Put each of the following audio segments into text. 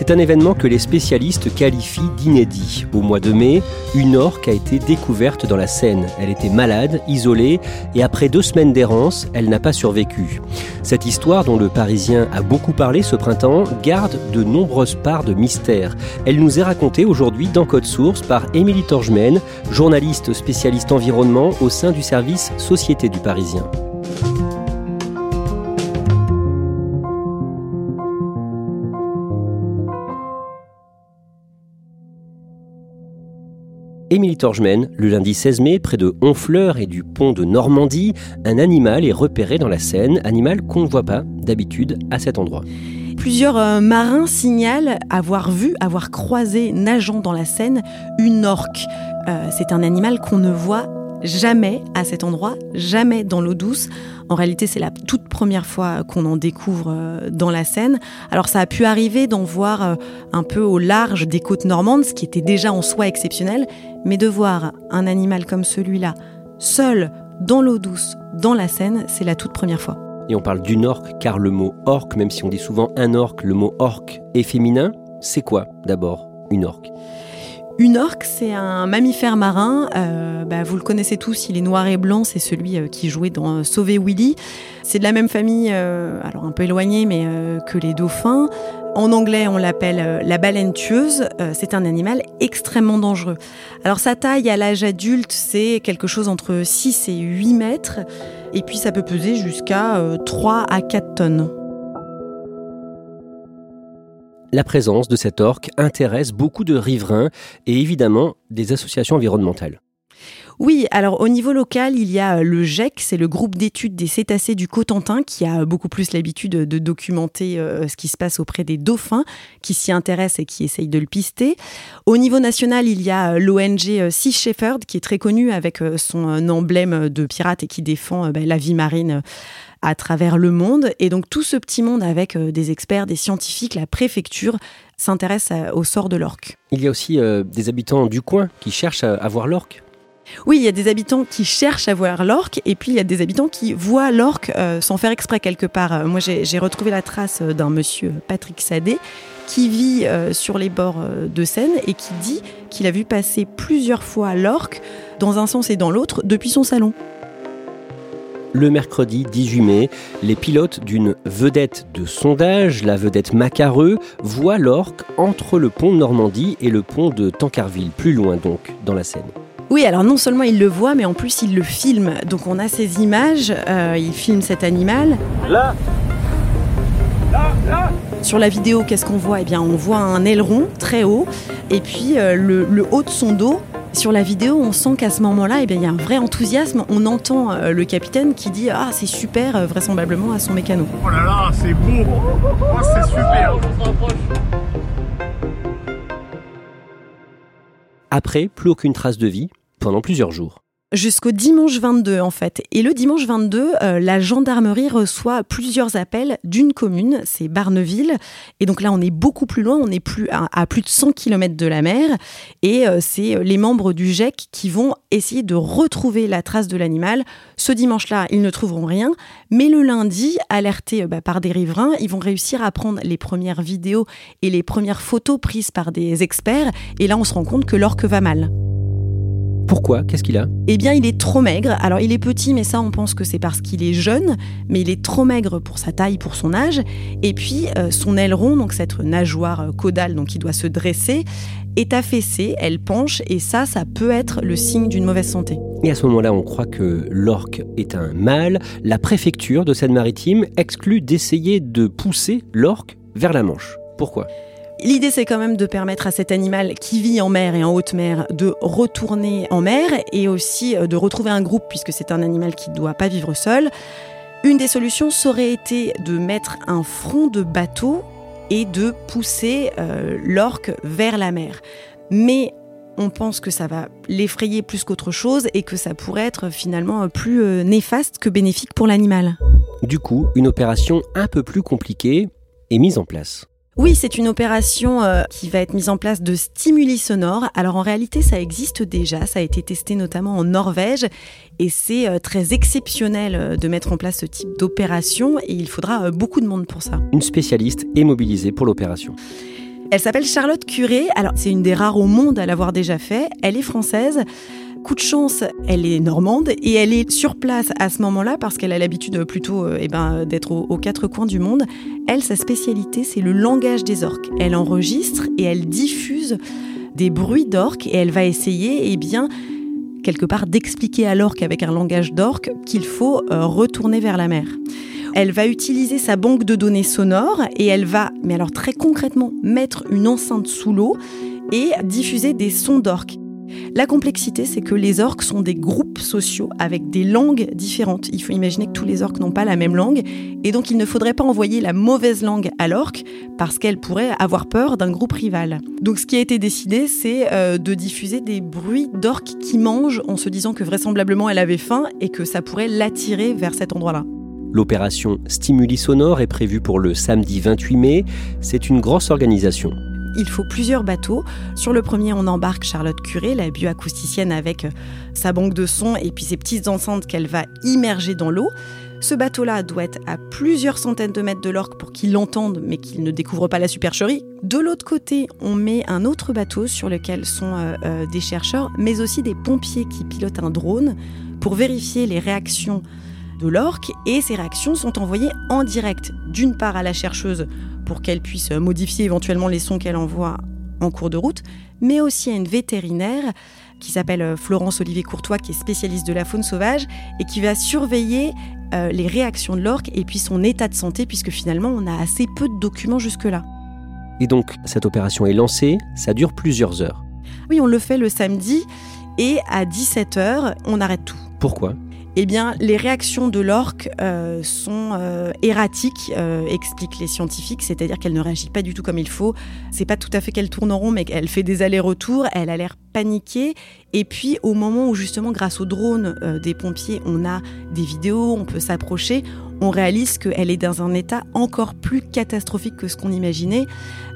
C'est un événement que les spécialistes qualifient d'inédit. Au mois de mai, une orque a été découverte dans la Seine. Elle était malade, isolée, et après deux semaines d'errance, elle n'a pas survécu. Cette histoire, dont le Parisien a beaucoup parlé ce printemps, garde de nombreuses parts de mystère. Elle nous est racontée aujourd'hui dans Code Source par Émilie Torgemène, journaliste spécialiste environnement au sein du service Société du Parisien. Émilie Torgemène, le lundi 16 mai, près de Honfleur et du pont de Normandie, un animal est repéré dans la Seine, animal qu'on ne voit pas d'habitude à cet endroit. Plusieurs euh, marins signalent avoir vu, avoir croisé, nageant dans la Seine, une orque. Euh, c'est un animal qu'on ne voit jamais à cet endroit, jamais dans l'eau douce. En réalité, c'est la toute première fois qu'on en découvre euh, dans la Seine. Alors ça a pu arriver d'en voir euh, un peu au large des côtes normandes, ce qui était déjà en soi exceptionnel, mais de voir un animal comme celui-là, seul, dans l'eau douce, dans la Seine, c'est la toute première fois. Et on parle d'une orque, car le mot orque, même si on dit souvent un orque, le mot orque est féminin. C'est quoi d'abord une orque? Une orque, c'est un mammifère marin. Euh, bah, vous le connaissez tous, il est noir et blanc. C'est celui euh, qui jouait dans euh, Sauver Willy. C'est de la même famille, alors un peu éloignée, mais que les dauphins. En anglais, on l'appelle la baleine tueuse. c'est un animal extrêmement dangereux. Alors sa taille à l'âge adulte, c'est quelque chose entre 6 et 8 mètres. Et puis ça peut peser jusqu'à 3 à 4 tonnes la présence de cette orque intéresse beaucoup de riverains et évidemment des associations environnementales. Oui, alors au niveau local, il y a euh, le GEC, c'est le groupe d'études des cétacés du Cotentin, qui a beaucoup plus l'habitude de documenter euh, ce qui se passe auprès des dauphins, qui s'y intéressent et qui essayent de le pister. Au niveau national, il y a euh, l'ONG Sea Shepherd, qui est très connue avec son emblème de pirate et qui défend ben, la vie marine à travers le monde. Et donc tout ce petit monde avec des experts, des scientifiques, la préfecture s'intéresse au sort de l'orque. Il y a aussi des habitants du coin qui cherchent à voir l'orque. Oui, il y a des habitants qui cherchent à voir l'orque et puis il y a des habitants qui voient l'orque euh, sans faire exprès quelque part. Euh, moi, j'ai retrouvé la trace euh, d'un monsieur Patrick Sadé qui vit sur les bords de Seine et qui dit qu'il a vu passer plusieurs fois l'orque dans un sens et dans l'autre depuis son salon. Le mercredi 18 mai, les pilotes d'une vedette de sondage, la vedette Macareux, voient l'orque entre le pont de Normandie et le pont de Tancarville, plus loin donc, dans la Seine. Oui, alors non seulement il le voit, mais en plus il le filme. Donc on a ces images, euh, il filme cet animal. Là Là Là sur la vidéo, qu'est-ce qu'on voit? Eh bien, on voit un aileron très haut et puis euh, le, haut de son dos. Sur la vidéo, on sent qu'à ce moment-là, eh bien, il y a un vrai enthousiasme. On entend euh, le capitaine qui dit Ah, c'est super, vraisemblablement à son mécano. Oh là là, c'est beau oh, C'est super Après, plus aucune trace de vie, pendant plusieurs jours. Jusqu'au dimanche 22 en fait. Et le dimanche 22, euh, la gendarmerie reçoit plusieurs appels d'une commune, c'est Barneville. Et donc là, on est beaucoup plus loin, on est plus à, plus de 100 km de la mer. Et euh, c'est les membres du GEC qui vont essayer de retrouver la trace de l'animal. Ce dimanche-là, ils ne trouveront rien. Mais le lundi, alertés euh, bah, par des riverains, ils vont réussir à prendre les premières vidéos et les premières photos prises par des experts. Et là, on se rend compte que l'orque va mal. Pourquoi? Qu'est-ce qu'il a? Eh bien, il est trop maigre. Alors, il est petit, mais ça, on pense que c'est parce qu'il est jeune. Mais il est trop maigre pour sa taille, pour son âge. Et puis, euh, son aileron, donc cette nageoire euh, caudale, donc il doit se dresser, est affaissée, elle penche, et ça, ça peut être le signe d'une mauvaise santé. Et à ce moment-là, on croit que l'orque est un mâle. La préfecture de Seine-Maritime exclut d'essayer de pousser l'orque vers la Manche. Pourquoi? L'idée, c'est quand même de permettre à cet animal qui vit en mer et en haute mer de retourner en mer et aussi euh, de retrouver un groupe puisque c'est un animal qui ne doit pas vivre seul. Une des solutions aurait été de mettre un front de bateau et de pousser euh, l'orque vers la mer. Mais on pense que ça va l'effrayer plus qu'autre chose et que ça pourrait être finalement plus euh, néfaste que bénéfique pour l'animal. Du coup, une opération un peu plus compliquée est mise en place. Oui, c'est une opération euh, qui va être mise en place de stimuli sonores. Alors en réalité, ça existe déjà, ça a été testé notamment en Norvège et c'est euh, très exceptionnel euh, de mettre en place ce type d'opération et il faudra beaucoup de monde pour ça. Une spécialiste est mobilisée pour l'opération. Elle s'appelle Charlotte Curé. Alors c'est une des rares au monde à l'avoir déjà fait. Elle est française. Coup de chance, elle est normande et elle est sur place à ce moment-là parce qu'elle a l'habitude plutôt euh, eh ben, d'être aux, quatre coins du monde. Elle, sa spécialité, c'est le langage des orques. Elle enregistre et elle diffuse des bruits d'orques et elle va essayer, eh bien, quelque part, d'expliquer à l'orque avec un langage d'orque qu'il faut euh, retourner vers la mer. Elle va utiliser sa banque de données sonores et elle va, mais alors très concrètement, mettre une enceinte sous l'eau et diffuser des sons d'orques. La complexité, c'est que les orques sont des groupes sociaux avec des langues différentes. Il faut imaginer que tous les orques n'ont pas la même langue, et donc il ne faudrait pas envoyer la mauvaise langue à l'orque parce qu'elle pourrait avoir peur d'un groupe rival. Donc ce qui a été décidé, c'est euh, de diffuser des bruits d'orques qui mangent en se disant que vraisemblablement elle avait faim et que ça pourrait l'attirer vers cet endroit-là. L'opération Stimuli Sonore est prévue pour le samedi 28 mai. C'est une grosse organisation. Il faut plusieurs bateaux. Sur le premier, on embarque Charlotte Curé, la bioacousticienne, avec euh, sa banque de sons et puis ses petites enceintes qu'elle va immerger dans l'eau. Ce bateau-là doit être à plusieurs centaines de mètres de l'orque pour qu'il l'entende, mais qu'il ne découvre pas la supercherie. De l'autre côté, on met un autre bateau sur lequel sont euh, euh, des chercheurs, mais aussi des pompiers qui pilotent un drone pour vérifier les réactions de l'orque. Et ces réactions sont envoyées en direct, d'une part à la chercheuse pour qu'elle puisse modifier éventuellement les sons qu'elle envoie en cours de route, mais aussi à une vétérinaire qui s'appelle euh, Florence Olivier Courtois, qui est spécialiste de la faune sauvage et qui va surveiller euh, les réactions de l'orque et puis son état de santé, puisque finalement on a assez peu de documents jusque-là. Et donc cette opération est lancée, ça dure plusieurs heures. Oui, on le fait le samedi et à 17h, on arrête tout. Pourquoi? Eh bien, les réactions de l'orque euh, sont euh, erratiques, euh, expliquent les scientifiques, c'est-à-dire qu'elle ne réagit pas du tout comme il faut. C'est pas tout à fait qu'elle tourne en rond, mais qu'elle fait des allers-retours. Elle a l'air paniquée. Et puis, au moment où justement, grâce au drone des pompiers, on a des vidéos, on peut s'approcher, on réalise qu'elle est dans un état encore plus catastrophique que ce qu'on imaginait.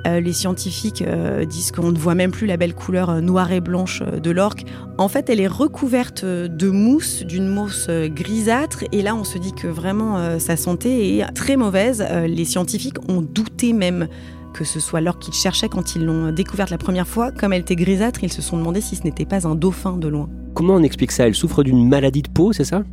Euh, les scientifiques euh, disent qu'on ne voit même plus la belle couleur euh, noire et blanche de l'orque. En fait, elle est recouverte de mousse, d'une mousse grisâtre, et là, on se dit que vraiment sa santé est très mauvaise. les scientifiques ont douté même que ce soit l'orque qu'ils cherchaient quand ils l'ont découverte la première fois. Comme elle était grisâtre, ils se sont demandé si ce n'était pas un dauphin de loin. Comment on explique ça? Elle souffre d'une maladie de peau, c'est ça?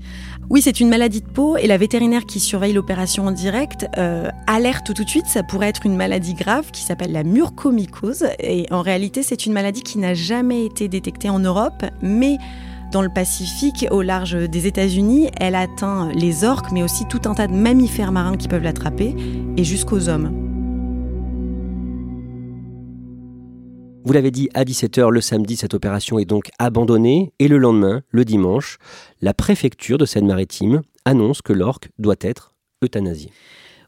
Oui, c'est une maladie de peau et la vétérinaire qui surveille l'opération en direct euh, alerte tout de suite, ça pourrait être une maladie grave qui s'appelle la mucormycose et en réalité c'est une maladie qui n'a jamais été détectée en Europe, mais dans le Pacifique, au large des États-Unis, elle atteint les orques, mais aussi tout un tas de mammifères marins qui peuvent l'attraper, et jusqu'aux hommes. Vous l'avez dit, à 17h le samedi, cette opération est donc abandonnée et le lendemain, le dimanche, la préfecture de Seine-Maritime annonce que l'orque doit être euthanasié.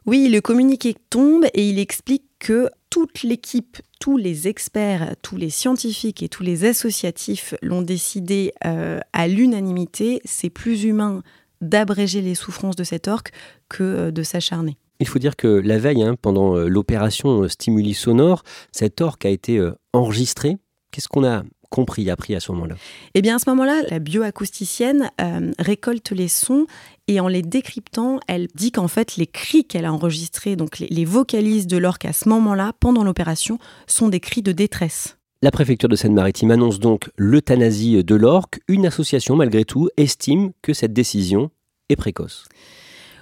Oui, le communiqué tombe et il explique que toute l'équipe, tous les experts, tous les scientifiques et tous les associatifs l'ont décidé euh, à l'unanimité, c'est plus humain d'abréger les souffrances de cet orque que euh, de s'acharner. Il faut dire que la veille, hein, pendant euh, l'opération Stimuli Sonore, cet orque a été enregistré. Qu'est-ce qu'on a compris, appris à ce moment-là? Eh bien, à ce moment-là, la bioacousticienne récolte les sons et en les décryptant, elle dit qu'en fait, les cris qu'elle a enregistrés, donc les, vocalises de l'orque à ce moment-là, pendant l'opération, sont des cris de détresse. La préfecture de Seine-Maritime annonce donc l'euthanasie de l'orque. Une association, malgré tout, estime que cette décision est précoce.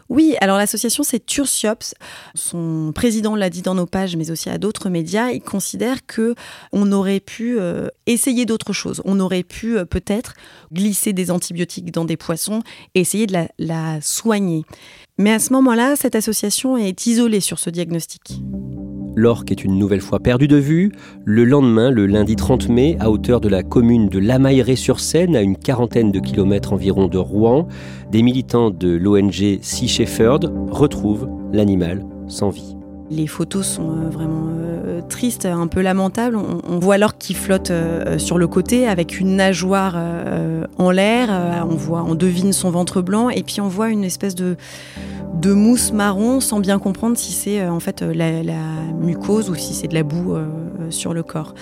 Oui, alors l'association c'est Tursiops. Son président l'a dit dans nos pages, mais aussi à d'autres médias. Il considère que on aurait pu euh, essayer d'autres choses. On aurait pu euh, peut-être glisser des antibiotiques dans des poissons et essayer de la soigner. Mais à ce moment-là, cette association est isolée sur ce diagnostic. L'orque est une nouvelle fois perdu de vue. Le lendemain, le lundi 30 mai, à hauteur de la commune de Lamailleret-sur-Seine, à une quarantaine de kilomètres environ de Rouen, des militants de l'ONG Sea Shepherd retrouvent l'animal sans vie. Les photos sont euh, vraiment euh, tristes, un peu lamentables. On, voit l'orque qui flotte euh, sur le côté avec une nageoire en l'air. on voit, on devine son ventre blanc et puis on voit une espèce de de mousse marron sans bien comprendre si c'est euh, en fait euh, la, mucose ou si c'est de la boue euh, sur le corps.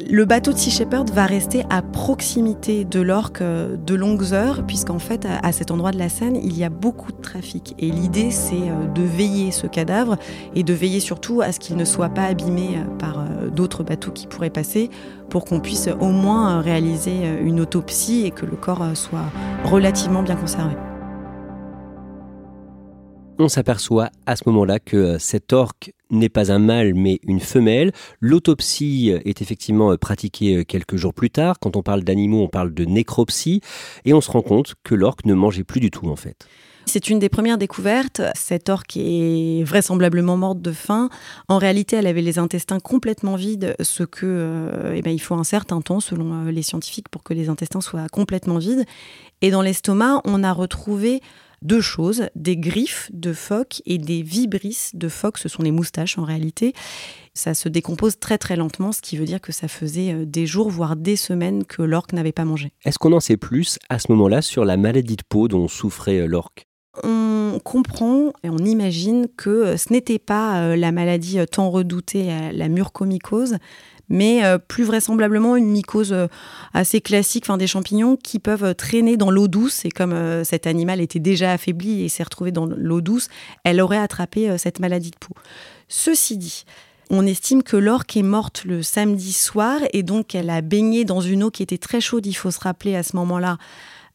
Le bateau de Sea Shepherd va rester à proximité de l'orque de longues heures, puisqu'en fait, à cet endroit de la Seine, il y a beaucoup de trafic. Et l'idée, c'est de veiller ce cadavre et de veiller surtout à ce qu'il ne soit pas abîmé par d'autres bateaux qui pourraient passer, pour qu'on puisse au moins réaliser une autopsie et que le corps soit relativement bien conservé on s'aperçoit à ce moment-là que euh, cet orque n'est pas un mâle mais une femelle. L'autopsie est effectivement euh, pratiquée euh, quelques jours plus tard. Quand on parle d'animaux, on parle de nécropsie et on se rend compte que l'orque ne mangeait plus du tout en fait. C'est une des premières découvertes. Cette orque est vraisemblablement morte de faim. En réalité, elle avait les intestins complètement vides, ce que, eh ben, il faut un certain temps, selon les scientifiques, pour que les intestins soient complètement vides. Et dans l'estomac, on a retrouvé deux choses, des griffes de phoque et des vibrisses de phoque, ce sont les moustaches en réalité. Ça se décompose très très lentement, ce qui veut dire que ça faisait euh, des jours, voire des semaines que l'orque n'avait pas mangé. Est-ce qu'on en sait plus à ce moment-là sur la maladie de peau dont souffrait euh, l'orque? On comprend et on imagine que euh, ce n'était pas la maladie tant redoutée, la mucormycose, mais euh, plus vraisemblablement une mycose euh, assez classique, enfin des champignons qui peuvent euh, traîner dans l'eau douce. Et comme cet animal était déjà affaibli et s'est retrouvé dans l'eau douce, elle aurait attrapé cette maladie de peau. Ceci dit, on estime que l'orque est morte le samedi soir et donc elle a baigné dans une eau qui était très chaude, il faut se rappeler à ce moment-là,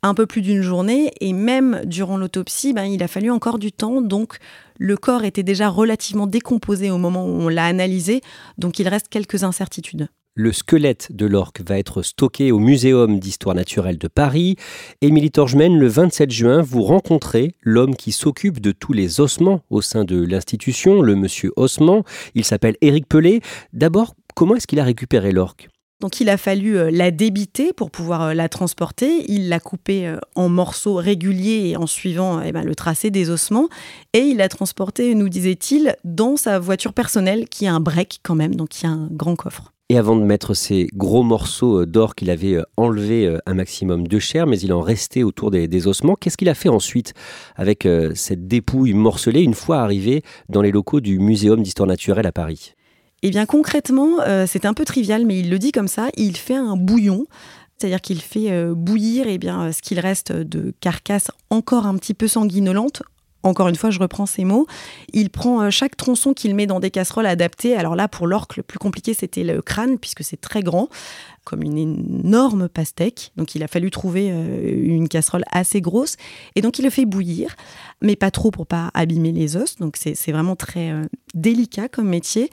un peu plus d'une journée. Et même durant l'autopsie, ben, il a fallu encore du temps. Donc le corps était déjà relativement décomposé au moment où on l'a analysé, donc il reste quelques incertitudes. Le squelette de l'orque va être stocké au Muséum d'histoire naturelle de Paris. Émilie Torgemène, le 27 juin, vous rencontrez l'homme qui s'occupe de tous les ossements au sein de l'institution, le monsieur Ossement. Il s'appelle Éric Pelé. D'abord, comment est-ce qu'il a récupéré l'orque? Donc il a fallu euh, la débiter pour pouvoir euh, la transporter. Il l'a coupée euh, en morceaux réguliers en suivant eh ben, le tracé des ossements. Et il l'a transportée, nous disait-il, dans sa voiture personnelle qui a un break quand même, donc y a un grand coffre. Et avant de mettre ces gros morceaux d'or qu'il avait enlevé un maximum de chair, mais il en restait autour des, ossements, qu'est-ce qu'il a fait ensuite avec cette dépouille morcelée une fois arrivé dans les locaux du Muséum d'histoire naturelle à Paris? Eh bien concrètement, euh, c'est un peu trivial, mais il le dit comme ça, il fait un bouillon. C'est-à-dire qu'il fait euh, bouillir eh bien, euh, ce qu'il reste de carcasse encore un petit peu sanguinolente encore une fois, je reprends ces mots. Il prend chaque tronçon qu'il met dans des casseroles adaptées. Alors là, pour l'orque, le plus compliqué, c'était le crâne, puisque c'est très grand comme une énorme pastèque. Donc il a fallu trouver euh, une casserole assez grosse. Et donc il le fait bouillir, mais pas trop pour pas abîmer les os. Donc c'est vraiment très euh, délicat comme métier.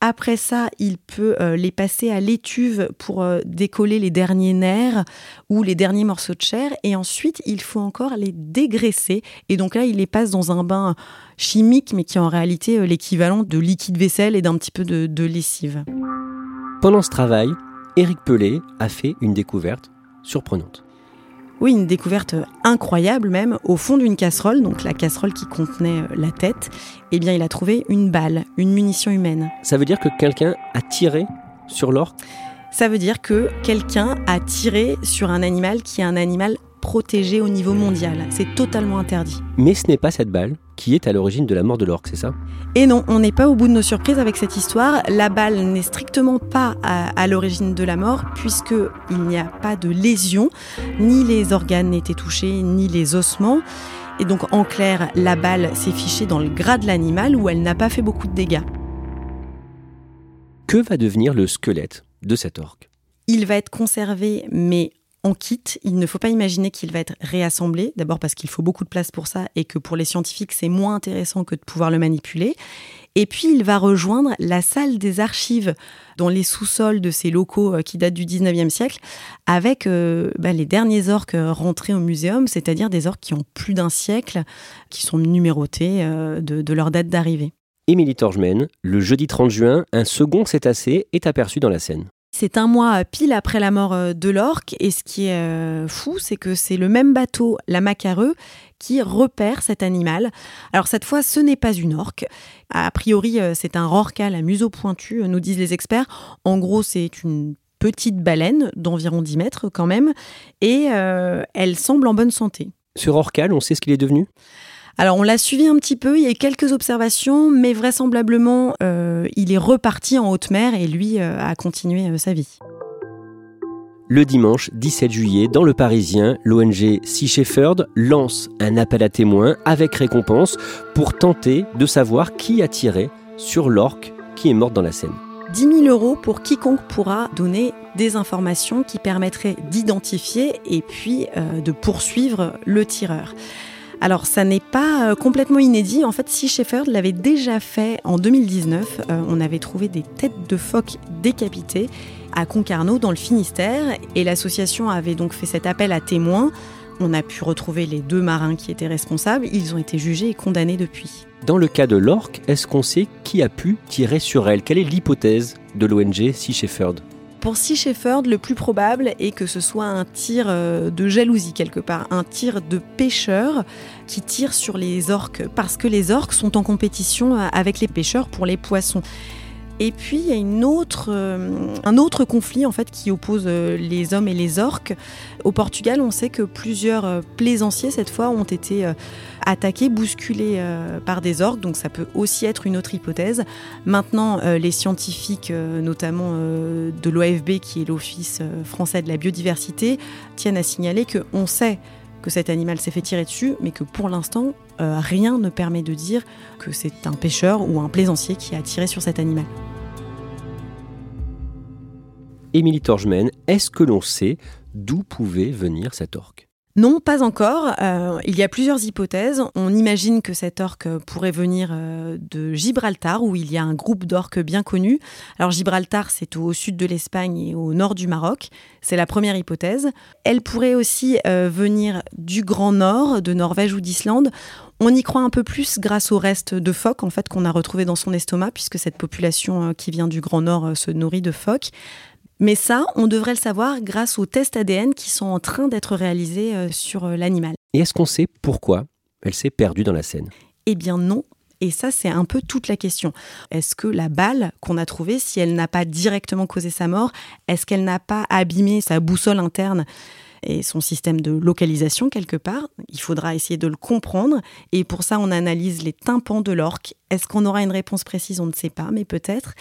Après ça, il peut euh, les passer à l'étuve pour décoller les derniers nerfs ou les derniers morceaux de chair. Et ensuite, il faut encore les dégraisser. Et donc là, il les passe dans un bain chimique, mais qui est en réalité l'équivalent de liquide vaisselle et d'un petit peu de, de lessive. Pendant ce travail, Éric Pelé a fait une découverte surprenante. Oui, une découverte incroyable même, au fond d'une casserole, donc la casserole qui contenait euh, la tête, eh bien il a trouvé une balle, une munition humaine. Ça veut dire que quelqu'un a tiré sur l'orque Ça veut dire que quelqu'un a tiré sur un animal qui est un animal protégé au niveau mondial. C'est totalement interdit. Mais ce n'est pas cette balle qui est à l'origine de la mort de l'orque, c'est ça? Et non, on n'est pas au bout de nos surprises avec cette histoire. La balle n'est strictement pas à, l'origine de la mort, puisqu'il n'y a pas de lésion, ni les organes n'étaient touchés, ni les ossements. Et donc, en clair, la balle s'est fichée dans le gras de l'animal où elle n'a pas fait beaucoup de dégâts. Que va devenir le squelette de cet orque? Il va être conservé, mais en kit. Il ne faut pas imaginer qu'il va être réassemblé, d'abord parce qu'il faut beaucoup de place pour ça et que pour les scientifiques, c'est moins intéressant que de pouvoir le manipuler. Et puis, il va rejoindre la salle des archives dans les sous-sols de ces locaux euh, qui datent du 19e siècle, avec euh, bah, les derniers orques rentrés au muséum, c'est-à-dire des orques qui ont plus d'un siècle, qui sont numérotés euh, de, de leur date d'arrivée. Émilie Torgemène, le jeudi 30 juin, un second cétacé est aperçu dans la Seine. C'est un mois pile après la mort euh, de l'orque et ce qui est euh, fou, c'est que c'est le même bateau, la Macareux, qui repère cet animal. Alors cette fois, ce n'est pas une orque. A priori, euh, c'est un rorqual à museau pointu, nous disent les experts. En gros, c'est une petite baleine d'environ 10 mètres quand même, et elle semble en bonne santé. Ce rorqual, on sait ce qu'il est devenu? Alors on l'a suivi un petit peu, il y a quelques observations, mais vraisemblablement euh, il est reparti en haute mer et lui euh, a continué euh, sa vie. Le dimanche 17 juillet, dans le Parisien, l'ONG Sea Shepherd lance un appel à témoins avec récompense pour tenter de savoir qui a tiré sur l'orque qui est morte dans la Seine. 10 000 euros pour quiconque pourra donner des informations qui permettraient d'identifier et puis de poursuivre le tireur. Alors ça n'est pas euh, complètement inédit. En fait, Sea Shepherd l'avait déjà fait en 2019. Euh, on avait trouvé des têtes de phoques décapitées à Concarneau dans le Finistère et l'association avait donc fait cet appel à témoins. On a pu retrouver les deux marins qui étaient responsables. Ils ont été jugés et condamnés depuis. Dans le cas de l'orque, est-ce qu'on sait qui a pu tirer sur elle? Quelle est l'hypothèse de l'ONG Sea Shepherd pour Sea Shepherd, le plus probable est que ce soit un tir euh, de jalousie quelque part, un tir de pêcheur qui tire sur les orques parce que les orques sont en compétition euh, avec les pêcheurs pour les poissons. Et puis il y a euh, un autre conflit en fait qui oppose euh, les hommes et les orques. Au Portugal, on sait que plusieurs euh, plaisanciers cette fois ont été attaqués, bousculés par des orques, donc ça peut aussi être une autre hypothèse. Maintenant, les scientifiques, notamment de l'OFB, qui est l'Office français de la biodiversité, tiennent à signaler qu'on sait que cet animal s'est fait tirer dessus, mais que pour l'instant, euh, rien ne permet de dire que c'est un pêcheur ou un plaisancier qui a tiré sur cet animal. Émilie Torgemène, est-ce que l'on sait d'où pouvait venir cet orque? Non, pas encore. Euh, il y a plusieurs hypothèses. On imagine que cet orque pourrait venir euh, de Gibraltar, où il y a un groupe d'orques bien connu. Alors Gibraltar, c'est au sud de l'Espagne et au nord du Maroc. C'est la première hypothèse. Elle pourrait aussi euh, venir du Grand Nord, de Norvège ou d'Islande. On y croit un peu plus grâce au reste de phoques en fait qu'on a retrouvé dans son estomac, puisque cette population qui vient du Grand Nord se nourrit de phoques. Mais ça, on devrait le savoir grâce aux tests ADN qui sont en train d'être réalisés euh, sur euh, l'animal. Et est-ce qu'on sait pourquoi elle s'est perdue dans la Seine? Eh bien non. Et ça, c'est un peu toute la question. Est-ce que la balle qu'on a trouvée, si elle n'a pas directement causé sa mort, est-ce qu'elle n'a pas abîmé sa boussole interne et son système de localisation quelque part? Il faudra essayer de le comprendre. Et pour ça, on analyse les tympans de l'orque. Est-ce qu'on aura une réponse précise? On ne sait pas, mais peut-être.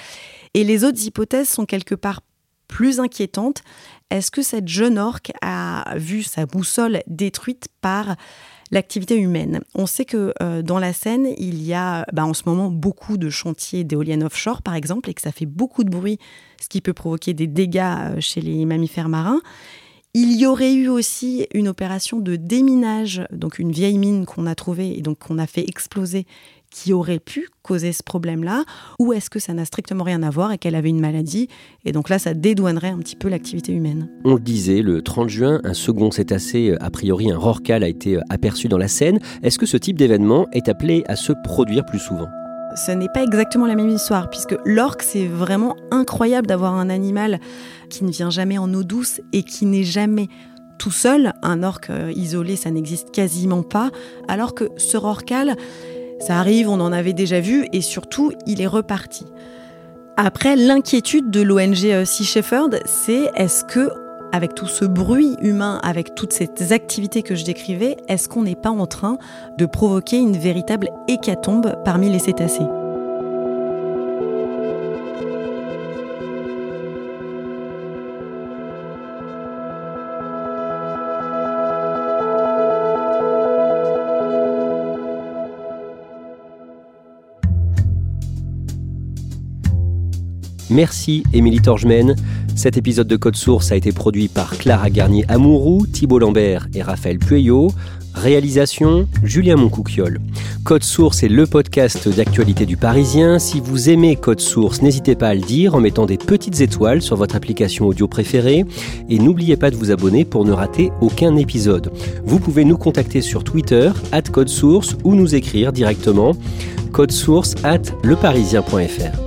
Et les autres hypothèses sont quelque part plus inquiétante, est-ce que cette jeune orque a vu sa boussole détruite par l'activité humaine? On sait que euh, dans la Seine, il y a bah, en ce moment beaucoup de chantiers d'éoliennes offshore, par exemple, et que ça fait beaucoup de bruit, ce qui peut provoquer des dégâts euh, chez les mammifères marins. Il y aurait eu aussi une opération de déminage, donc une vieille mine qu'on a trouvée et donc qu'on a fait exploser qui aurait pu causer ce problème-là Ou est-ce que ça n'a strictement rien à voir et qu'elle avait une maladie Et donc là, ça dédouanerait un petit peu l'activité humaine. On le disait, le 30 juin, un second cétacé, euh, a priori un rorcal, a été euh, aperçu dans la Seine. Est-ce que ce type d'événement est appelé à se produire plus souvent? Ce n'est pas exactement la même histoire, puisque l'orque, c'est vraiment incroyable d'avoir un animal qui ne vient jamais en eau douce et qui n'est jamais tout seul. Un orque euh, isolé, ça n'existe quasiment pas. Alors que ce rorcal, ça arrive, on en avait déjà vu, et surtout, il est reparti. Après, l'inquiétude de l'ONG euh, Sea Shepherd, c'est est-ce que, avec tout ce bruit humain, avec toutes ces activités que je décrivais, est-ce qu'on n'est pas en train de provoquer une véritable hécatombe parmi les cétacés? Merci Émilie Torgemène. Cet épisode de Code Source a été produit par Clara Garnier-Amouroux, Thibault Lambert et Raphaël Pueyo. Réalisation Julien Moncouquiole. Code Source est le podcast d'actualité du Parisien. Si vous aimez Code Source, n'hésitez pas à le dire en mettant des petites étoiles sur votre application audio préférée. Et n'oubliez pas de vous abonner pour ne rater aucun épisode. Vous pouvez nous contacter sur Twitter, at Code Source, ou nous écrire directement code source at leparisien.fr.